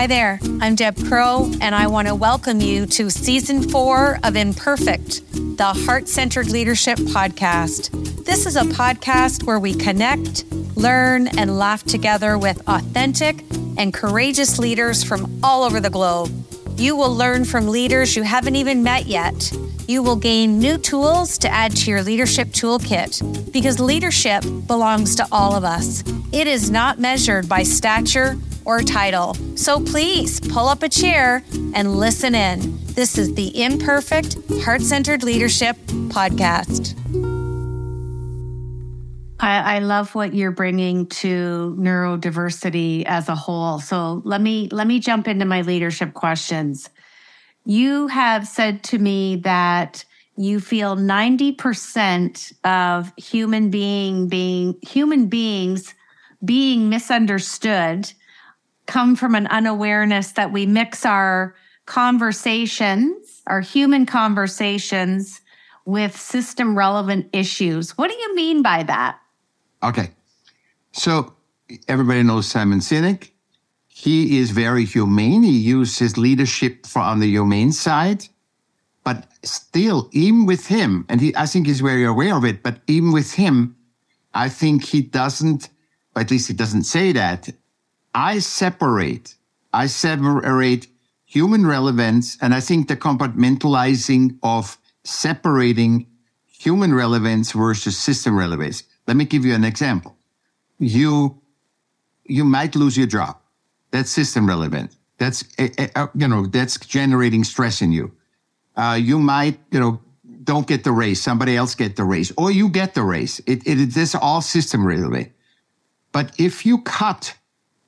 Hi there, I'm Deb Crowe, and I want to welcome you to season four of Imperfect, the Heart Centered Leadership Podcast. This is a podcast where we connect, learn, and laugh together with authentic and courageous leaders from all over the globe. You will learn from leaders you haven't even met yet. You will gain new tools to add to your leadership toolkit because leadership belongs to all of us. It is not measured by stature or title. So please pull up a chair and listen in. This is the Imperfect Heart Centered Leadership Podcast. I, I, love what you're bringing to neurodiversity as a whole. So let me let me jump into my leadership questions. You have said to me that you feel 90% of human being being human beings being misunderstood come from an unawareness that we mix our conversations, our human conversations with system relevant issues. What do you mean by that? Okay. So everybody knows Simon Sinek. He is very humane. He uses leadership for on the humane side. But still, even with him, and he, I think he's very aware of it, but even with him, I think he doesn't, at least he doesn't say that. I separate, I separate human relevance, and I think the compartmentalizing of separating human relevance versus system relevance. Let me give you an example. You, you might lose your job. That's system relevant. That's, uh, you know, that's generating stress in you. Uh, you might, you know, don't get the raise. Somebody else get the raise or you get the raise. It, it, it is all system relevant. But if you cut,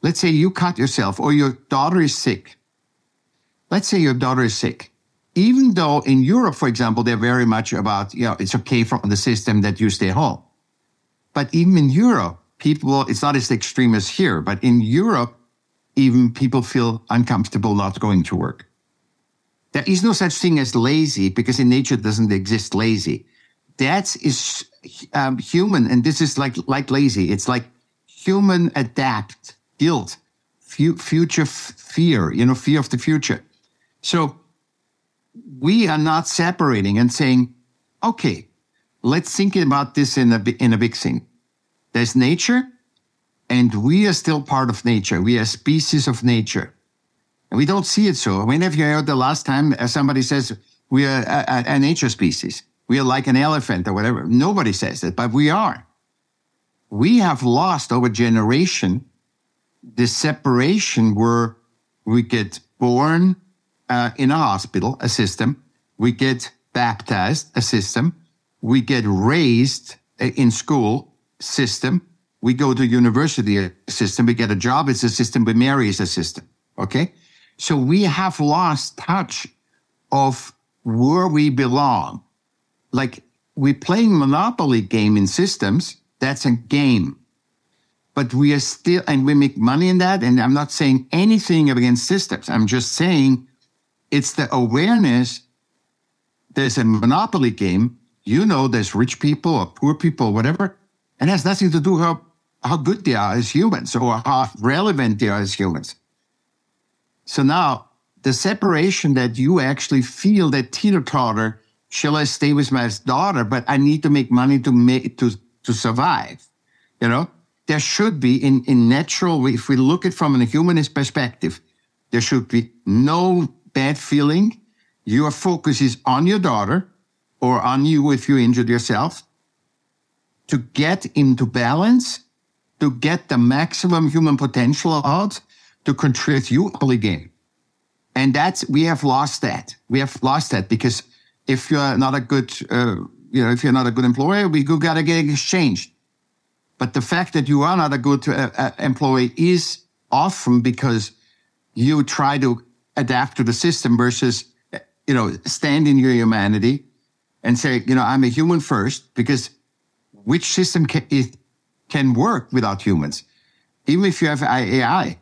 let's say you cut yourself or your daughter is sick. Let's say your daughter is sick even though in Europe, for example, they're very much about, you know, it's okay from the system that you stay home. But even in Europe, people, it's not as extreme as here, but in Europe, even people feel uncomfortable not going to work. There is no such thing as lazy because in nature doesn't exist lazy. That is um, human. And this is like, like lazy. It's like human adapt guilt, future fear, you know, fear of the future. So we are not separating and saying, okay, let's think about this in a, in a big thing. There's nature and we are still part of nature. We are species of nature. And we don't see it so. When have you heard the last time uh, somebody says we are a, a, a nature species? We are like an elephant or whatever. Nobody says it, but we are. We have lost over generation the separation where we get born uh, in a hospital, a system. We get baptized, a system. We get raised uh, in school, system. We go to university, a system. We get a job, it's a system. We marry, it's a system. Okay. So we have lost touch of where we belong. Like we playing monopoly game in systems. That's a game but we are still, and we make money in that. And I'm not saying anything against systems. I'm just saying it's the awareness there's a monopoly game. You know, there's rich people or poor people, whatever, and it has nothing to do how how good they are as humans or how relevant they are as humans. So now the separation that you actually feel that teeter totter, shall I stay with my daughter, but I need to make money to make to to survive. You know, there should be in in natural. If we look at from a humanist perspective, there should be no bad feeling, your focus is on your daughter or on you if you injured yourself to get into balance, to get the maximum human potential out, to contribute you again. And that's, we have lost that. We have lost that because if you're not a good, uh, you know, if you're not a good employer, we got to get exchanged. But the fact that you are not a good uh, uh, employee is often because you try to adapt to the system versus, you know, stand in your humanity and say, you know, I'm a human first because which system can, it can work without humans? Even if you have AI,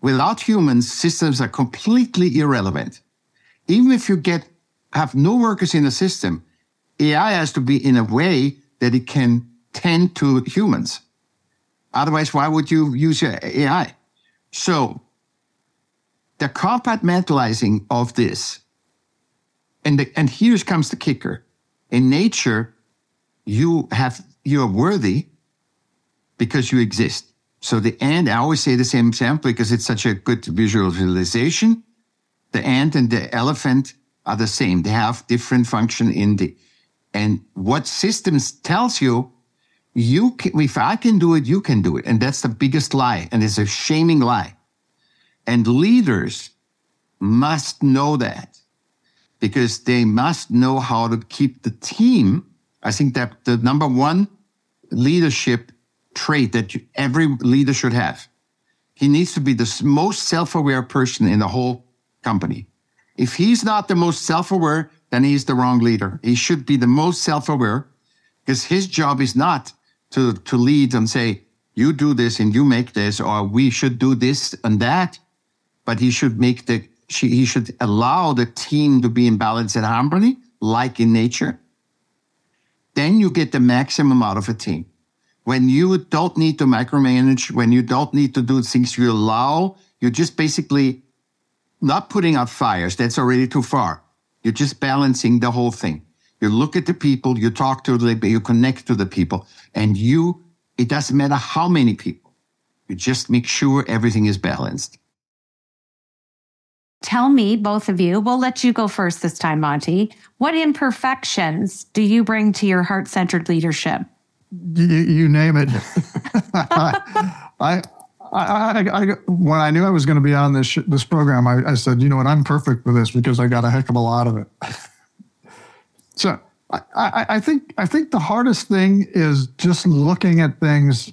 without humans, systems are completely irrelevant. Even if you get, have no workers in the system, AI has to be in a way that it can tend to humans. Otherwise, why would you use your AI? So the compartmentalizing of this, and the, and here comes the kicker. In nature, you have you're worthy because you exist. So the ant, I always say the same example because it's such a good visualization. The ant and the elephant are the same. They have different function in the, and what systems tells you, you can, if I can do it, you can do it. And that's the biggest lie. And it's a shaming lie. And leaders must know that because they must know how to keep the team. I think that the number one leadership trait that you, every leader should have. He needs to be the most self-aware person in the whole company. If he's not the most self-aware, then he's the wrong leader. He should be the most self-aware because his job is not to, to lead and say, you do this and you make this, or we should do this and that. But he should make the, he should allow the team to be in balance and harmony, like in nature. Then you get the maximum out of a team when you don't need to micromanage, when you don't need to do things you allow, you're just basically not putting out fires. That's already too far. You're just balancing the whole thing. You look at the people, you talk to them, you connect to the people, and you, it doesn't matter how many people. You just make sure everything is balanced. Tell me, both of you, we'll let you go first this time, Monte. What imperfections do you bring to your heart centered leadership? you, you name it. I, I, I, I, when I knew I was going to be on this this program, I, I said, you know what, I'm perfect for this because I got a heck of a lot of it. so I, I, I think I think the hardest thing is just looking at things,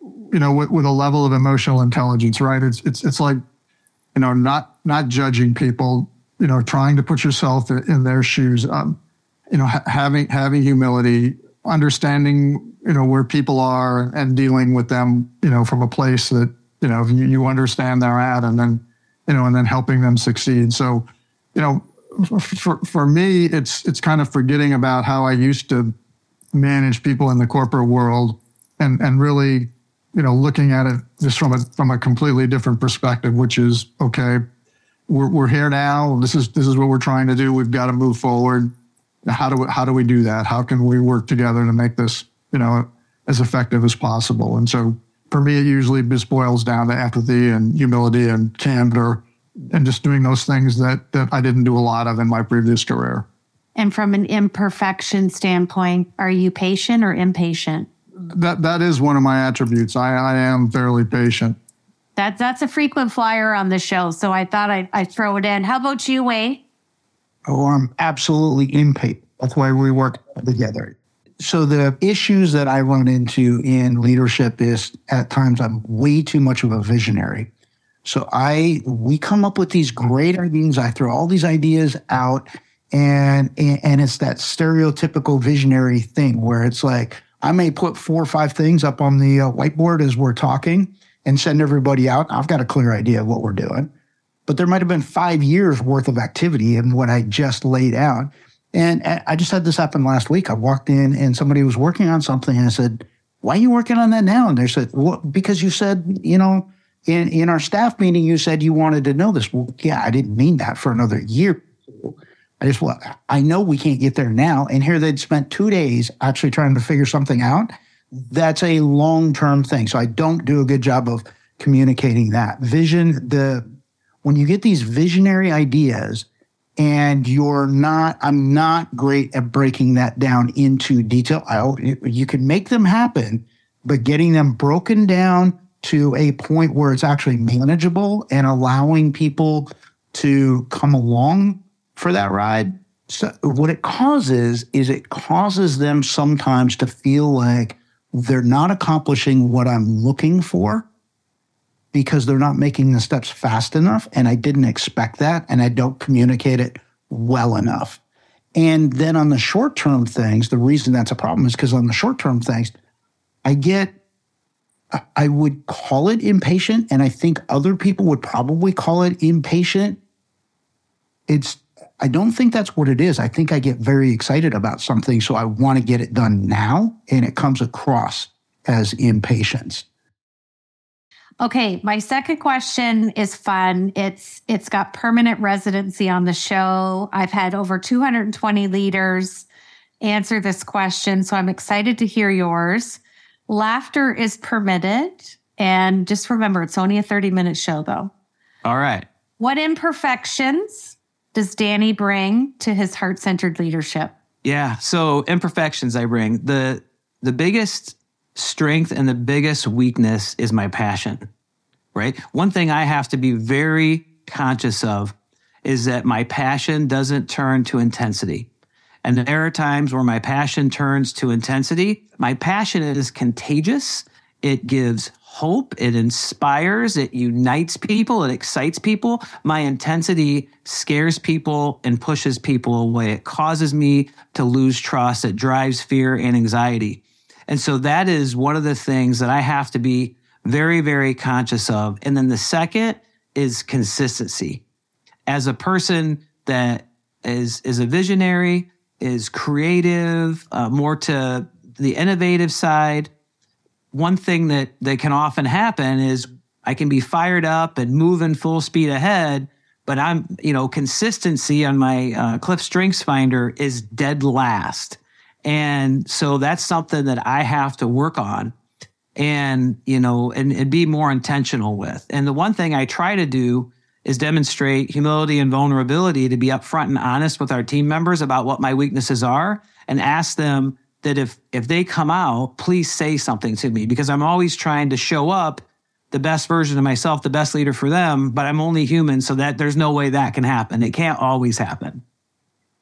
you know, with, with a level of emotional intelligence. Right? It's it's it's like, you know, not not judging people. You know, trying to put yourself in their shoes. Um, you know, ha- having having humility, understanding you know where people are and dealing with them you know from a place that you know you, you understand they're at and then you know and then helping them succeed so you know for for me it's it's kind of forgetting about how I used to manage people in the corporate world and and really you know looking at it just from a from a completely different perspective which is okay we're, we're here now this is this is what we're trying to do we've got to move forward how do we, how do we do that? How can we work together to make this you know as effective as possible? And so for me, it usually just boils down to empathy and humility and candor, and just doing those things that that I didn't do a lot of in my previous career. And from an imperfection standpoint, are you patient or impatient? That that is one of my attributes. I, I am fairly patient. That that's a frequent flyer on the show, so I thought I'd, I'd throw it in. How about you, Wayne? Oh, I'm absolutely impatient. That's why we work together. So the issues that I run into in leadership is at times I'm way too much of a visionary. So I we come up with these great ideas. I throw all these ideas out and and it's that stereotypical visionary thing where it's like I may put four or five things up on the uh, whiteboard as we're talking and send everybody out. I've got a clear idea of what we're doing but there might have been five years worth of activity in what I just laid out. And I just had this happen last week. I walked in and somebody was working on something and I said, why are you working on that now? And they said, well, because you said, you know, in, in our staff meeting, you said you wanted to know this. Well, yeah, I didn't mean that for another year. I just, well, I know we can't get there now. And here they'd spent two days actually trying to figure something out. That's a long term thing. So I don't do a good job of communicating that. Vision, the when you get these visionary ideas and you're not, I'm not great at breaking that down into detail. I, you can make them happen, but getting them broken down to a point where it's actually manageable and allowing people to come along for that ride. So what it causes is it causes them sometimes to feel like they're not accomplishing what I'm looking for because they're not making the steps fast enough. And I didn't expect that. And I don't communicate it well enough. And then on the short term things, the reason that's a problem is because on the short term things, I get, I would call it impatient. And I think other people would probably call it impatient. It's, I don't think that's what it is. I think I get very excited about something. So I want to get it done now. And it comes across as impatience. Okay, my second question is fun. It's it's got permanent residency on the show. I've had over 220 leaders answer this question, so I'm excited to hear yours. Laughter is permitted, and just remember it's only a 30-minute show though. All right. What imperfections does Danny bring to his heart-centered leadership? Yeah. So imperfections I bring. The the biggest strength and the biggest weakness is my passion. Right? One thing I have to be very conscious of is that my passion doesn't turn to intensity. And there are times where my passion turns to intensity. My passion is contagious. It gives hope. It inspires. It unites people. It excites people. My intensity scares people and pushes people away. It causes me to lose trust. It drives fear and anxiety. And so that is one of the things that I have to be very, very conscious of. And then the second is consistency. As a person that is, is a visionary, is creative, uh, more to the innovative side, one thing that, that can often happen is I can be fired up and moving full speed ahead, but I'm, you know, consistency on my uh, Cliff Strengths Finder is dead last. And so that's something that I have to work on and, you know, and, and be more intentional with. And the one thing I try to do is demonstrate humility and vulnerability to be upfront and honest with our team members about what my weaknesses are and ask them that if if they come out, please say something to me because I'm always trying to show up the best version of myself, the best leader for them, but I'm only human so that there's no way that can happen. It can't always happen.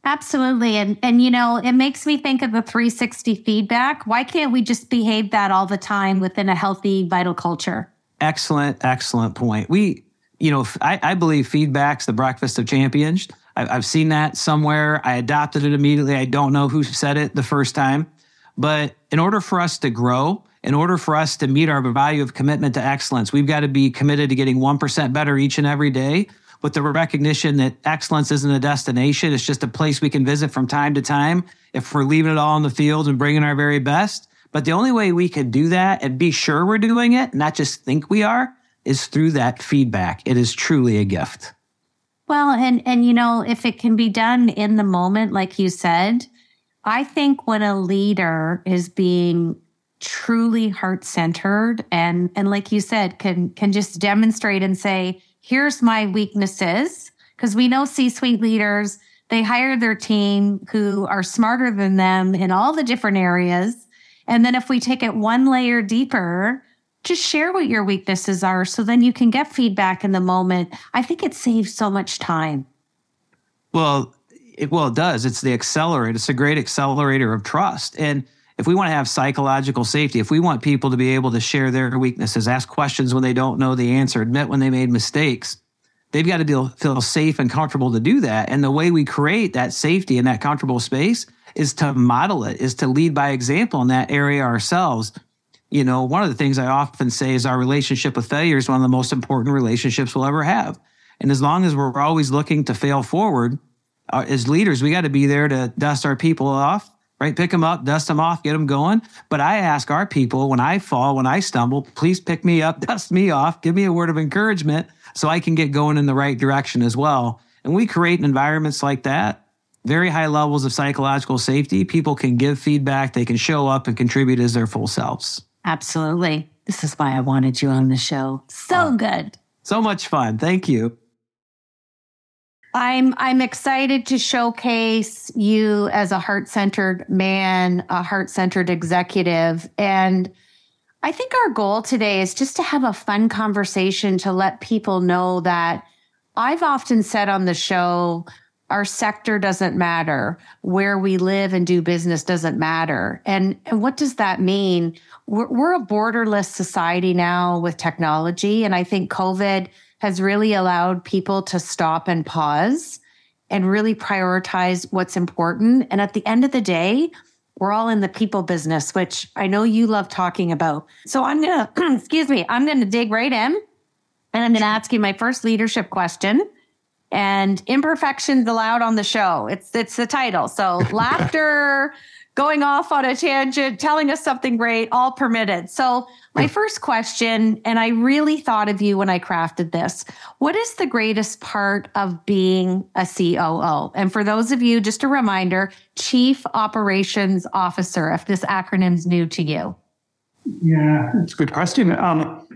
Absolutely. And and you know, it makes me think of the 360 feedback. Why can't we just behave that all the time within a healthy vital culture? Excellent, excellent point. We, you know, I, I believe feedback's the breakfast of champions. I, I've seen that somewhere. I adopted it immediately. I don't know who said it the first time, but in order for us to grow, in order for us to meet our value of commitment to excellence, we've got to be committed to getting 1% better each and every day with the recognition that excellence isn't a destination. It's just a place we can visit from time to time if we're leaving it all in the field and bringing our very best. But the only way we can do that and be sure we're doing it, not just think we are, is through that feedback. It is truly a gift. Well, and and you know, if it can be done in the moment like you said, I think when a leader is being truly heart-centered and and like you said can can just demonstrate and say, here's my weaknesses. Because we know C suite leaders, they hire their team who are smarter than them in all the different areas. And then if we take it one layer deeper, just share what your weaknesses are so then you can get feedback in the moment. I think it saves so much time. Well, it, well, it does. It's the accelerator. It's a great accelerator of trust. And if we want to have psychological safety, if we want people to be able to share their weaknesses, ask questions when they don't know the answer, admit when they made mistakes, they've got to be, feel safe and comfortable to do that. And the way we create that safety and that comfortable space is to model it, is to lead by example in that area ourselves. You know, one of the things I often say is our relationship with failure is one of the most important relationships we'll ever have. And as long as we're always looking to fail forward, uh, as leaders, we got to be there to dust our people off right? Pick them up, dust them off, get them going. But I ask our people when I fall, when I stumble, please pick me up, dust me off, give me a word of encouragement so I can get going in the right direction as well. And we create environments like that, very high levels of psychological safety. People can give feedback, they can show up and contribute as their full selves. Absolutely. This is why I wanted you on the show. So uh, good. So much fun. Thank you. I'm I'm excited to showcase you as a heart-centered man, a heart-centered executive and I think our goal today is just to have a fun conversation to let people know that I've often said on the show our sector doesn't matter. Where we live and do business doesn't matter. And, and what does that mean? We're, we're a borderless society now with technology. And I think COVID has really allowed people to stop and pause and really prioritize what's important. And at the end of the day, we're all in the people business, which I know you love talking about. So I'm going to, excuse me, I'm going to dig right in and I'm going to ask you my first leadership question. And imperfections allowed on the show. It's it's the title. So laughter going off on a tangent, telling us something great, all permitted. So, my first question, and I really thought of you when I crafted this what is the greatest part of being a COO? And for those of you, just a reminder Chief Operations Officer, if this acronym's new to you. Yeah, it's a good question. Um,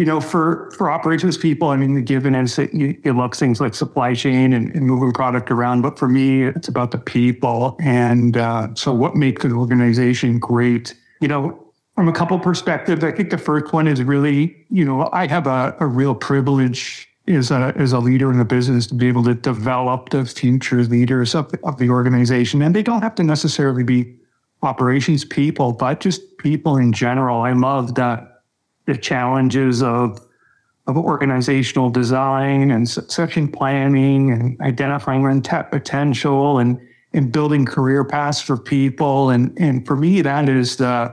you know, for for operations people, I mean, the given and you, you love things like supply chain and, and, moving product around, but for me, it's about the people. And uh, so, what makes an organization great? You know, from a couple perspectives, I think the first one is really, you know, I have a, a real privilege as a as a leader in the business to be able to develop the future leaders of, of the organization, and they don't have to necessarily be operations people, but just people in general. I love that the challenges of of organizational design and succession planning and identifying untapped potential and and building career paths for people. And and for me, that is the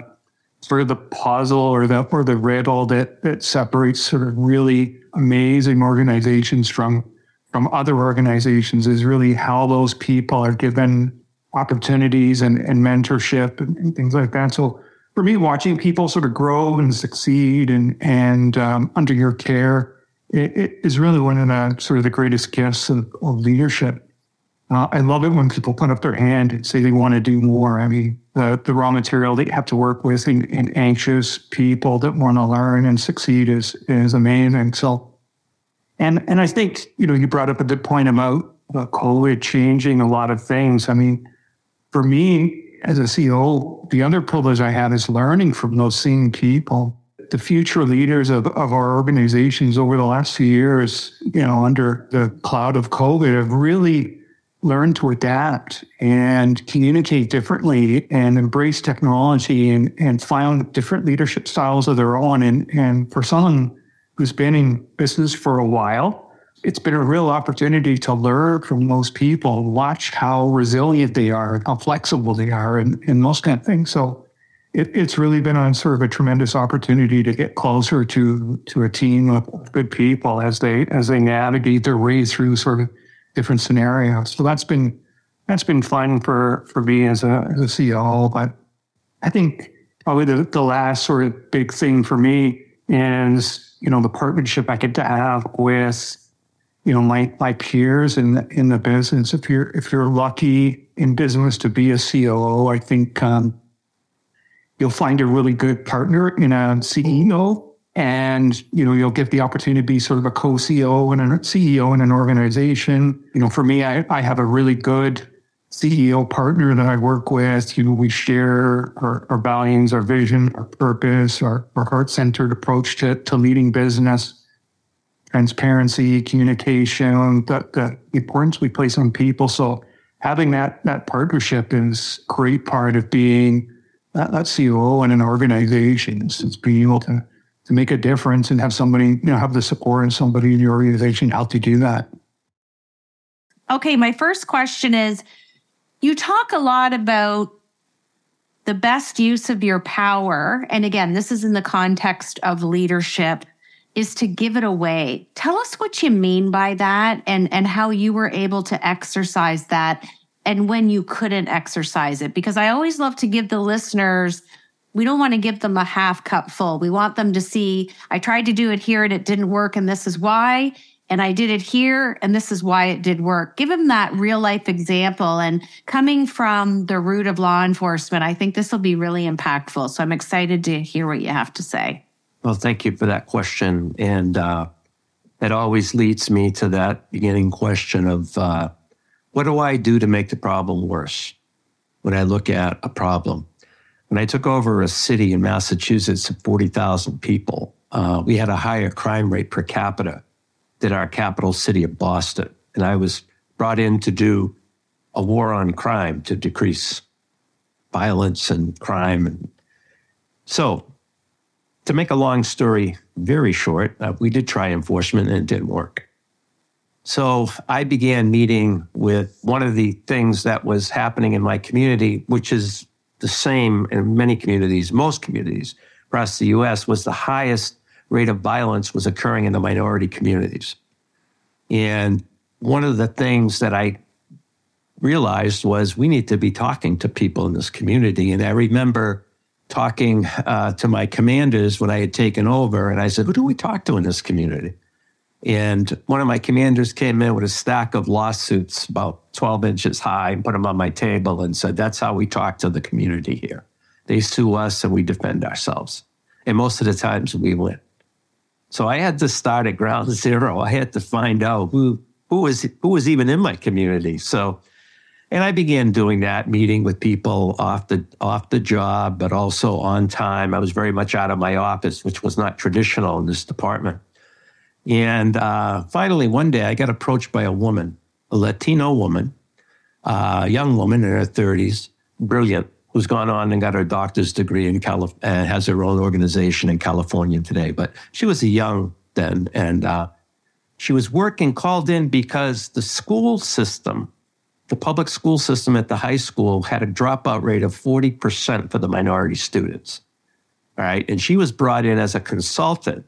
sort of the puzzle or the or the riddle that that separates sort of really amazing organizations from from other organizations is really how those people are given opportunities and, and mentorship and, and things like that. So for me, watching people sort of grow and succeed and and um, under your care it, it is really one of the sort of the greatest gifts of, of leadership. Uh, I love it when people put up their hand and say they want to do more. I mean, the, the raw material that you have to work with and, anxious people that want to learn and succeed is is amazing. So, and and I think you know you brought up a good point about uh, COVID changing a lot of things. I mean, for me, as a CEO, the other privilege I have is learning from those same people. The future leaders of, of our organizations over the last few years, you know, under the cloud of COVID have really learned to adapt and communicate differently and embrace technology and, and find different leadership styles of their own. And, and for someone who's been in business for a while, it's been a real opportunity to learn from those people, watch how resilient they are, how flexible they are, and, and those kind of things. So it, it's really been on sort of a tremendous opportunity to get closer to to a team of good people as they as they navigate their way through sort of different scenarios. So that's been that's been fun for for me as a as a CEO. But I think probably the, the last sort of big thing for me is you know the partnership I get to have with you know my my peers in the, in the business. If you're if you're lucky in business to be a COO, I think um, you'll find a really good partner in a CEO, and you know you'll get the opportunity to be sort of a co-CEO and a CEO in an organization. You know, for me, I, I have a really good CEO partner that I work with. You know, we share our, our values, our vision, our purpose, our, our heart-centered approach to, to leading business transparency, communication, the, the importance we place on people. So having that that partnership is a great part of being that, that COO in an organization. It's, being able to to make a difference and have somebody, you know, have the support and somebody in your organization help you do that. Okay, my first question is you talk a lot about the best use of your power. And again, this is in the context of leadership is to give it away. Tell us what you mean by that and, and how you were able to exercise that and when you couldn't exercise it. Because I always love to give the listeners, we don't want to give them a half cup full. We want them to see, I tried to do it here and it didn't work, and this is why. And I did it here, and this is why it did work. Give them that real life example. And coming from the root of law enforcement, I think this will be really impactful. So I'm excited to hear what you have to say. Well, thank you for that question. And uh, it always leads me to that beginning question of uh, what do I do to make the problem worse when I look at a problem? When I took over a city in Massachusetts of 40,000 people, uh, we had a higher crime rate per capita than our capital city of Boston. And I was brought in to do a war on crime to decrease violence and crime. And so to make a long story very short, uh, we did try enforcement and it didn't work. So I began meeting with one of the things that was happening in my community, which is the same in many communities, most communities across the US, was the highest rate of violence was occurring in the minority communities. And one of the things that I realized was we need to be talking to people in this community. And I remember talking uh, to my commanders when I had taken over, and I said, Who do we talk to in this community? And one of my commanders came in with a stack of lawsuits about 12 inches high and put them on my table and said, That's how we talk to the community here. They sue us and we defend ourselves. And most of the times we win. So I had to start at ground zero. I had to find out who, who was who was even in my community. So and I began doing that, meeting with people off the off the job, but also on time. I was very much out of my office, which was not traditional in this department. And uh, finally, one day, I got approached by a woman, a Latino woman, uh, a young woman in her 30s, brilliant, who's gone on and got her doctor's degree in California and has her own organization in California today. But she was a young then, and uh, she was working, called in because the school system the public school system at the high school had a dropout rate of 40% for the minority students. All right. And she was brought in as a consultant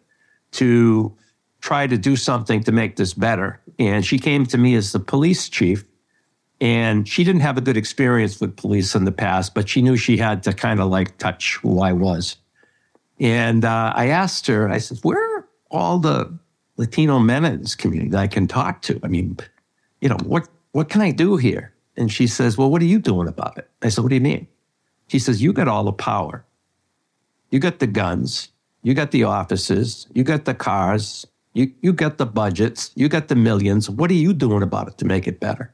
to try to do something to make this better. And she came to me as the police chief. And she didn't have a good experience with police in the past, but she knew she had to kind of like touch who I was. And uh, I asked her, I said, where are all the Latino men in this community that I can talk to? I mean, you know, what what can I do here? And she says, Well, what are you doing about it? I said, What do you mean? She says, You got all the power. You got the guns. You got the offices. You got the cars. You, you got the budgets. You got the millions. What are you doing about it to make it better?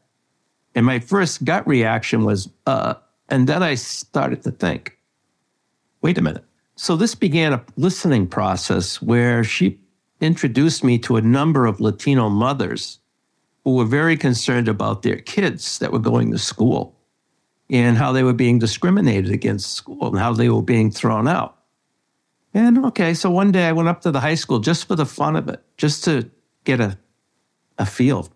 And my first gut reaction was, uh, and then I started to think, wait a minute. So this began a listening process where she introduced me to a number of Latino mothers who were very concerned about their kids that were going to school and how they were being discriminated against school and how they were being thrown out. And okay, so one day I went up to the high school just for the fun of it, just to get a, a feel.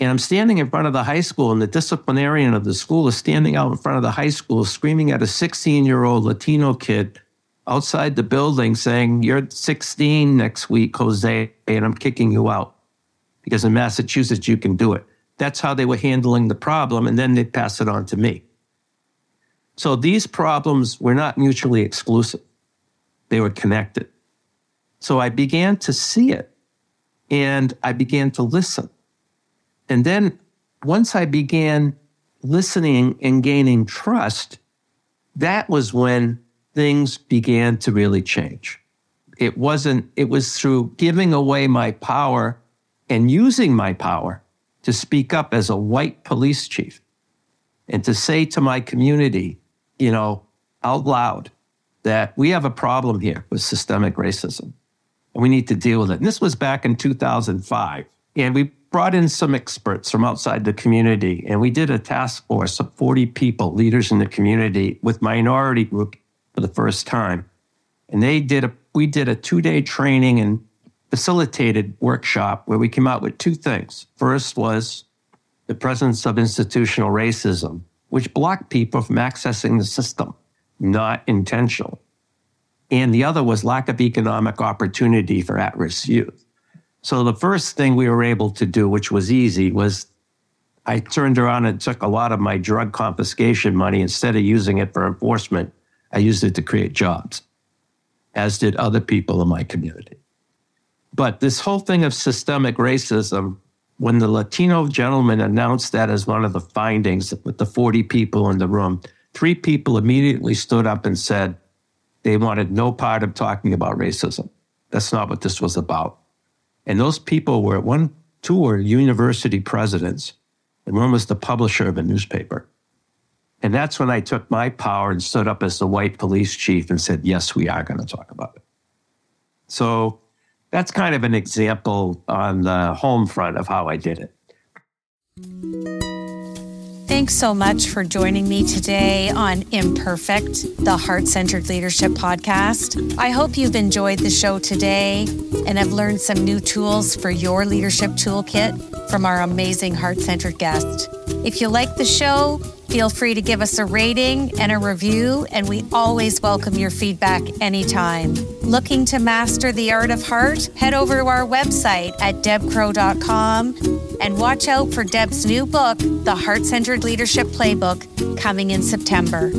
And I'm standing in front of the high school, and the disciplinarian of the school is standing out in front of the high school, screaming at a 16 year old Latino kid outside the building, saying, You're 16 next week, Jose, and I'm kicking you out because in Massachusetts, you can do it. That's how they were handling the problem, and then they'd pass it on to me. So these problems were not mutually exclusive, they were connected. So I began to see it and I began to listen. And then once I began listening and gaining trust, that was when things began to really change. It wasn't, it was through giving away my power and using my power to speak up as a white police chief and to say to my community, you know, out loud that we have a problem here with systemic racism and we need to deal with it. And this was back in 2005. And we brought in some experts from outside the community and we did a task force of 40 people, leaders in the community with minority group for the first time. And they did a, we did a two day training and facilitated workshop where we came out with two things. First was the presence of institutional racism, which blocked people from accessing the system, not intentional. And the other was lack of economic opportunity for at risk youth. So the first thing we were able to do, which was easy, was I turned around and took a lot of my drug confiscation money. Instead of using it for enforcement, I used it to create jobs, as did other people in my community. But this whole thing of systemic racism, when the Latino gentleman announced that as one of the findings with the 40 people in the room, three people immediately stood up and said they wanted no part of talking about racism. That's not what this was about. And those people were one, two were university presidents, and one was the publisher of a newspaper. And that's when I took my power and stood up as the white police chief and said, yes, we are going to talk about it. So that's kind of an example on the home front of how I did it. Thanks so much for joining me today on Imperfect, the Heart Centered Leadership Podcast. I hope you've enjoyed the show today and have learned some new tools for your leadership toolkit from our amazing heart centered guest. If you like the show, Feel free to give us a rating and a review, and we always welcome your feedback anytime. Looking to master the art of heart? Head over to our website at debcrowe.com And watch out for Deb's new book, The Heart Centered Leadership Playbook, coming in September.